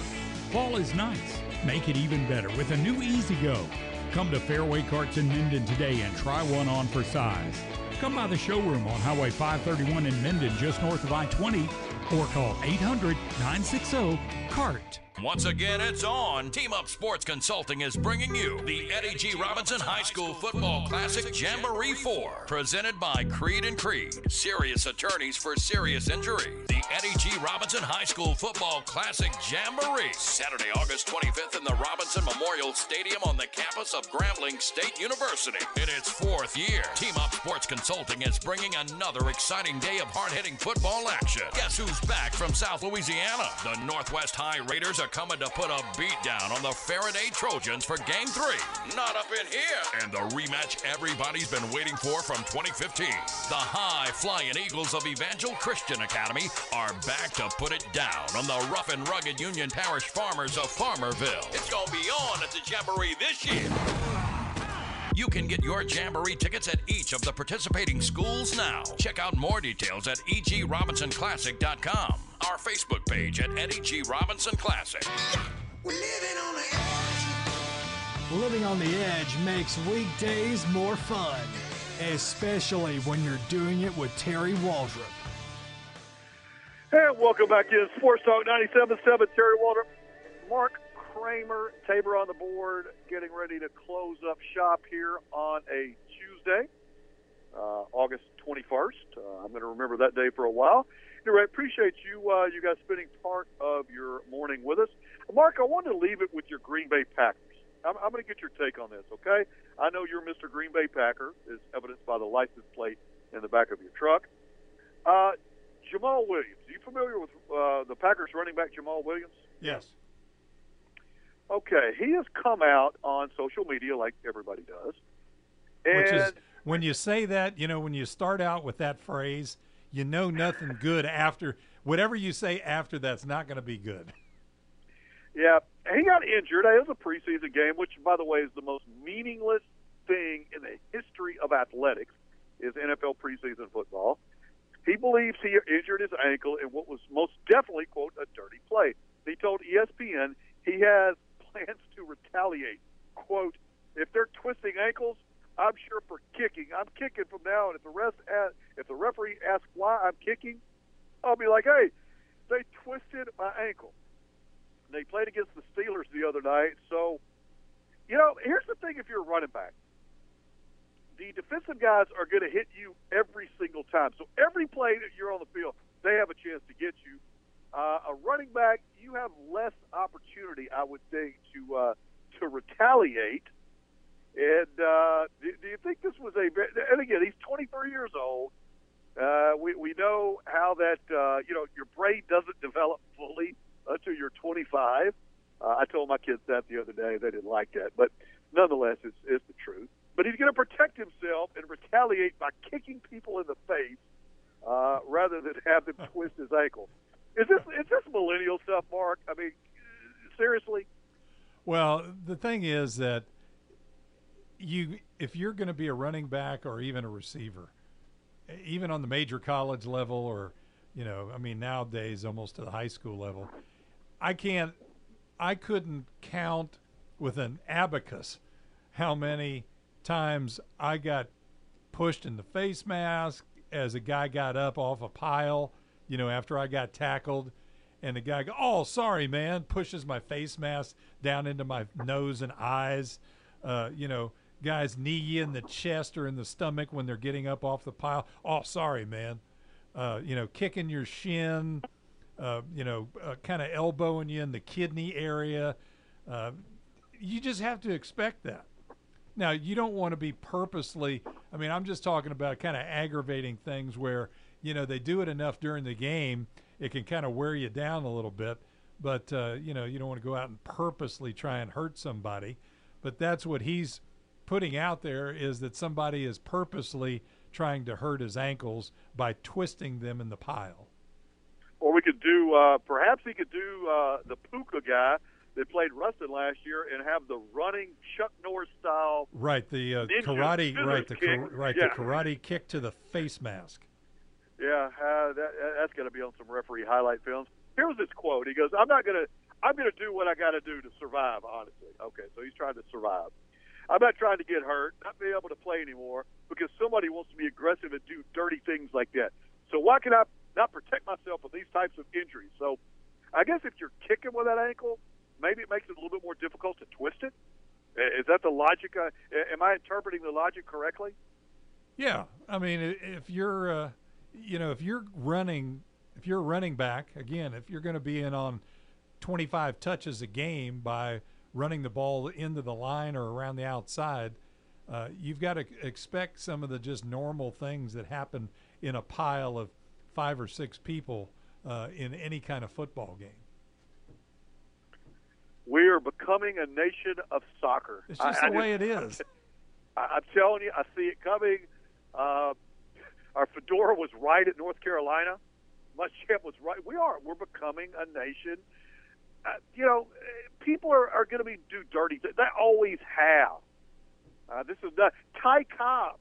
Fall is nice. Make it even better with a new E-Z-GO. Come to Fairway Carts in Minden today and try one on for size. Come by the showroom on Highway 531 in Minden, just north of I 20, or call 800 960 CART. Once again, it's on. Team Up Sports Consulting is bringing you the Eddie G. Robinson High School Football Classic Jamboree 4, presented by Creed and Creed, serious attorneys for serious injury. The Eddie G. Robinson High School Football Classic Jamboree, Saturday, August 25th in the Robinson Memorial Stadium on the campus of Grambling State University. In its fourth year, Team Up Sports Consulting is bringing another exciting day of hard-hitting football action. Guess who's back from South Louisiana? The Northwest High Raiders are coming to put a beat down on the Ferriday Trojans for Game 3. Not up in here. And the rematch everybody's been waiting for from 2015. The high flying Eagles of Evangel Christian Academy are back to put it down on the rough and rugged Union Parish farmers of Farmerville. It's going to be on at the Jamboree this year. You can get your Jamboree tickets at each of the participating schools now. Check out more details at egrobinsonclassic.com. Our Facebook page at Eddie G. Robinson Classic. Living on the edge makes weekdays more fun, especially when you're doing it with Terry Waldrop. And welcome back in Sports Talk 97.7. Terry Waldrop, Mark Kramer, Tabor on the board, getting ready to close up shop here on a Tuesday, uh, August 21st. Uh, I'm going to remember that day for a while. Anyway, appreciate you uh, you guys spending part of your morning with us. Mark, I wanted to leave it with your Green Bay Packers. I'm, I'm going to get your take on this, okay? I know you're Mr. Green Bay Packer, as evidenced by the license plate in the back of your truck. Uh, Jamal Williams, are you familiar with uh, the Packers running back Jamal Williams? Yes. Okay, he has come out on social media like everybody does, and Which is when you say that, you know, when you start out with that phrase, you know nothing good after whatever you say after that's not going to be good. Yeah, he got injured. It was a preseason game, which, by the way, is the most meaningless thing in the history of athletics. Is NFL preseason football. He believes he injured his ankle in what was most definitely quote a dirty play. He told ESPN he has plans to retaliate. Quote: If they're twisting ankles, I'm sure for kicking. I'm kicking from now on. If the rest, ask, if the referee asks why I'm kicking, I'll be like, hey, they twisted my ankle. They played against the Steelers the other night. So, you know, here's the thing if you're a running back. The defensive guys are going to hit you every single time. So every play that you're on the field, they have a chance to get you. Uh, a running back, you have less opportunity, I would think, to uh, to retaliate. And uh, do, do you think this was a? And again, he's 23 years old. Uh, we we know how that uh, you know your brain doesn't develop fully until you're 25. Uh, I told my kids that the other day. They didn't like that, but nonetheless, it's, it's the truth. But he's going to protect himself and retaliate by kicking people in the face uh, rather than have them twist his ankle. Is this is this millennial stuff, Mark? I mean, seriously? Well, the thing is that you if you're going to be a running back or even a receiver, even on the major college level or you know, I mean nowadays almost to the high school level, I can't I couldn't count with an abacus how many times I got pushed in the face mask as a guy got up off a pile, you know, after I got tackled and the guy go, "Oh, sorry, man," pushes my face mask down into my nose and eyes. Uh, you know, guys knee you in the chest or in the stomach when they're getting up off the pile. Oh, sorry, man. Uh, you know, kicking your shin. Uh, you know, uh, kind of elbowing you in the kidney area. Uh, you just have to expect that. Now, you don't want to be purposely. I mean, I'm just talking about kind of aggravating things where you know they do it enough during the game it can kind of wear you down a little bit. But uh, you know, you don't want to go out and purposely try and hurt somebody. But that's what he's putting out there is that somebody is purposely trying to hurt his ankles by twisting them in the pile. Or we could do, uh, perhaps he could do uh, the Puka guy that played Ruston last year and have the running Chuck Norris style. Right, the uh, karate, right, the kick. right, Yeah. the karate kick to the face mask. Yeah, uh, that, that's going to be on some referee highlight films. Here was his quote. He goes, "I'm not going to. I'm going to do what I got to do to survive. Honestly, okay. So he's trying to survive. I'm not trying to get hurt, not be able to play anymore because somebody wants to be aggressive and do dirty things like that. So why can I not protect myself from these types of injuries? So I guess if you're kicking with that ankle, maybe it makes it a little bit more difficult to twist it. Is that the logic? Uh, am I interpreting the logic correctly? Yeah, I mean, if you're, uh, you know, if you're running, if you're a running back, again, if you're going to be in on 25 touches a game by running the ball into the line or around the outside, uh, you've got to expect some of the just normal things that happen in a pile of five or six people uh, in any kind of football game. We are becoming a nation of soccer. It's just I- the I way it is. <laughs> I, I'm telling you, I see it coming. Uh, our fedora was right at North Carolina. Muschamp <laughs> was right. We are. We're becoming a nation. Uh, you know, people are, are going to be do dirty. They always have. Uh, this is not Ty Cobb,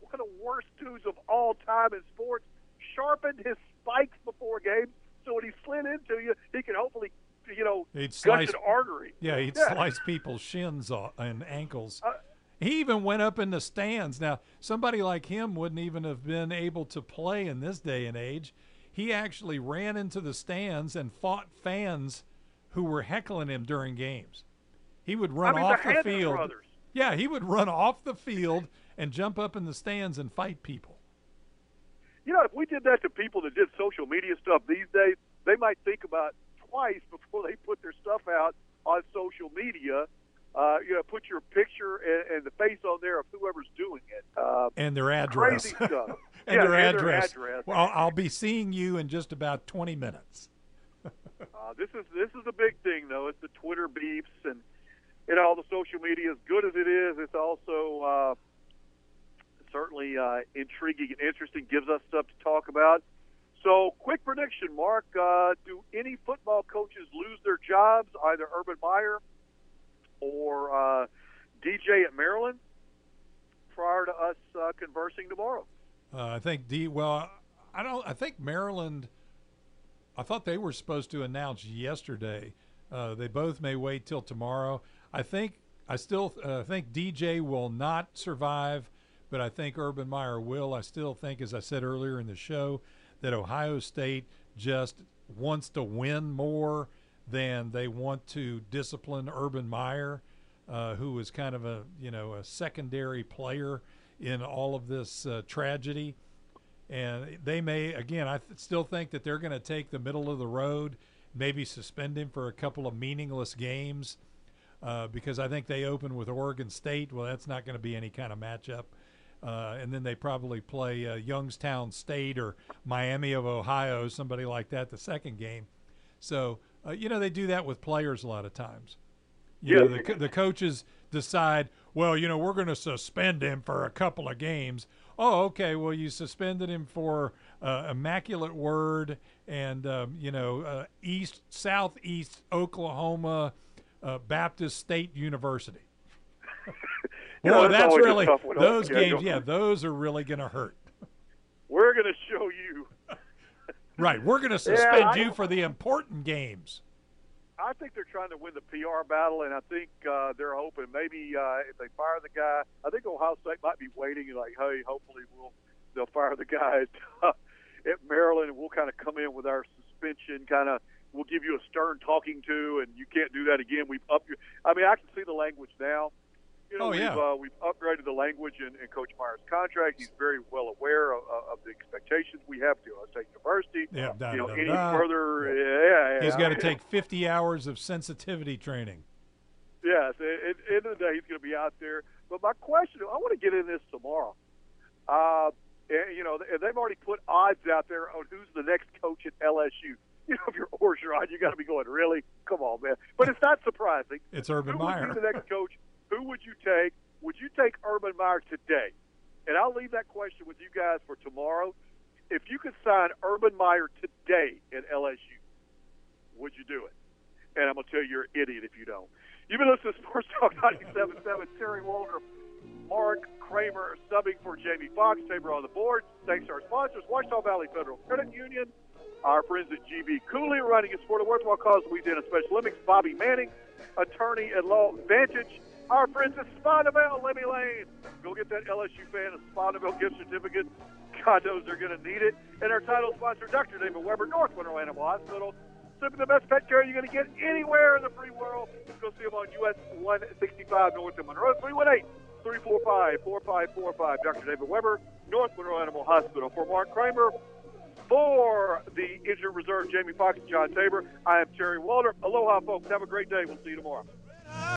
one of the worst dudes of all time in sports. Sharpened his spikes before games, so when he slid into you, he can hopefully, you know, He'd slice an artery. Yeah, he'd slice people's shins off and ankles. He even went up in the stands. Now, somebody like him wouldn't even have been able to play in this day and age. He actually ran into the stands and fought fans who were heckling him during games. He would run I mean, off the the field. brothers. Yeah, he would run off the field and jump up in the stands and fight people. You know, if we did that to people that did social media stuff these days, they might think about twice <laughs> before they put their stuff out on social media. Uh, you know, put your picture and, and the face on there of whoever's doing it. Uh, and their address. Crazy <laughs> stuff. and Yeah, their and their address. address. Well, I'll be seeing you in just about 20 minutes. <laughs> uh, this is this is a big thing, though. It's the Twitter beefs and know all the social media. As good as it is, it's also uh, certainly uh, intriguing and interesting. Gives us stuff to talk about. So, quick prediction, Mark. Uh, do any football coaches lose their jobs, either Urban Meyer or uh, DJ at Maryland, prior to us uh, conversing tomorrow? Uh, I think D. Well, I don't. I think Maryland. I thought they were supposed to announce yesterday. Uh, they both may wait till tomorrow. I think. I still uh, think DJ will not survive, but I think Urban Meyer will. I still think, as I said earlier in the show, that Ohio State just wants to win more than they want to discipline Urban Meyer, uh, who is kind of a you know a secondary player in all of this uh, tragedy. And they may again, I th- still think that they're going to take the middle of the road, maybe suspend him for a couple of meaningless games. Uh, because I think they open with Oregon State. Well, that's not going to be any kind of matchup. Uh, and then they probably play uh, Youngstown State or Miami of Ohio, somebody like that, the second game. So uh, you know they do that with players a lot of times. You Yeah. know, the, the coaches decide, well, you know, we're going to suspend him for a couple of games. Oh, okay. Well, you suspended him for uh, immaculate word and um, you know uh, East Southeast Oklahoma uh, Baptist State University. <laughs> Boy, that's that's really those Yeah, games. Yeah, those are really going to hurt. We're going to show you. Right, we're going to suspend I- you for the important games. I think they're trying to win the PR battle, and I think uh, they're hoping maybe uh, if they fire the guy, I think Ohio State might be waiting and like, hey, hopefully we'll they'll fire the guy at, at Maryland, and we'll kind of come in with our suspension, kind of we'll give you a stern talking to, and you can't do that again. We've up your, I mean, I can see the language now. You know, Oh, we've, yeah. uh, we've upgraded the language in, in Coach Meyer's contract. He's very well aware of, of the expectations we have to Ohio State University. Yeah, da, you know, da, any da. further, yeah, yeah He's got to take 50 hours of sensitivity training. Yes, at, the end of the day, he's going to be out there. But my question, I want to get in this tomorrow. Uh, and, you know, they've already put odds out there on who's the next coach at LSU. <laughs> You know, if you're Orgeron, you got to be going, really? Come on, man. But it's not surprising. It's Urban Who Meyer. the next coach? Who would you take? Would you take Urban Meyer today? And I'll leave that question with you guys for tomorrow. If you could sign Urban Meyer today at LSU, would you do it? And I'm going to tell you you're an idiot if you don't. You've been listening to Sports Talk 97.7. Terry Waldrop, Mark Kramer subbing for Jamie Foxx. Tabor on the board. Thanks to our sponsors, Ouachita Valley Federal Credit Union, our friends at GB Cooley, running a sport of worthwhile cause we did a Special Olympics, Bobby Manning, attorney at Law Vantage, our friends at Spondaville, Lemmy Lane. Go get that LSU fan a Spondaville gift certificate. God knows they're going to need it. And our title sponsor, Dr. David Weber, North Monroe Animal Hospital. Simply the best pet care you're going to get anywhere in the free world. Go see them on US 165 North of Monroe, 318 345 4545. Dr. David Weber, North Monroe Animal Hospital. For Mark Kramer, for the injured reserve, Jamie Fox and John Tabor, I am Terry Waldrop. Aloha, folks. Have a great day. We'll see you tomorrow.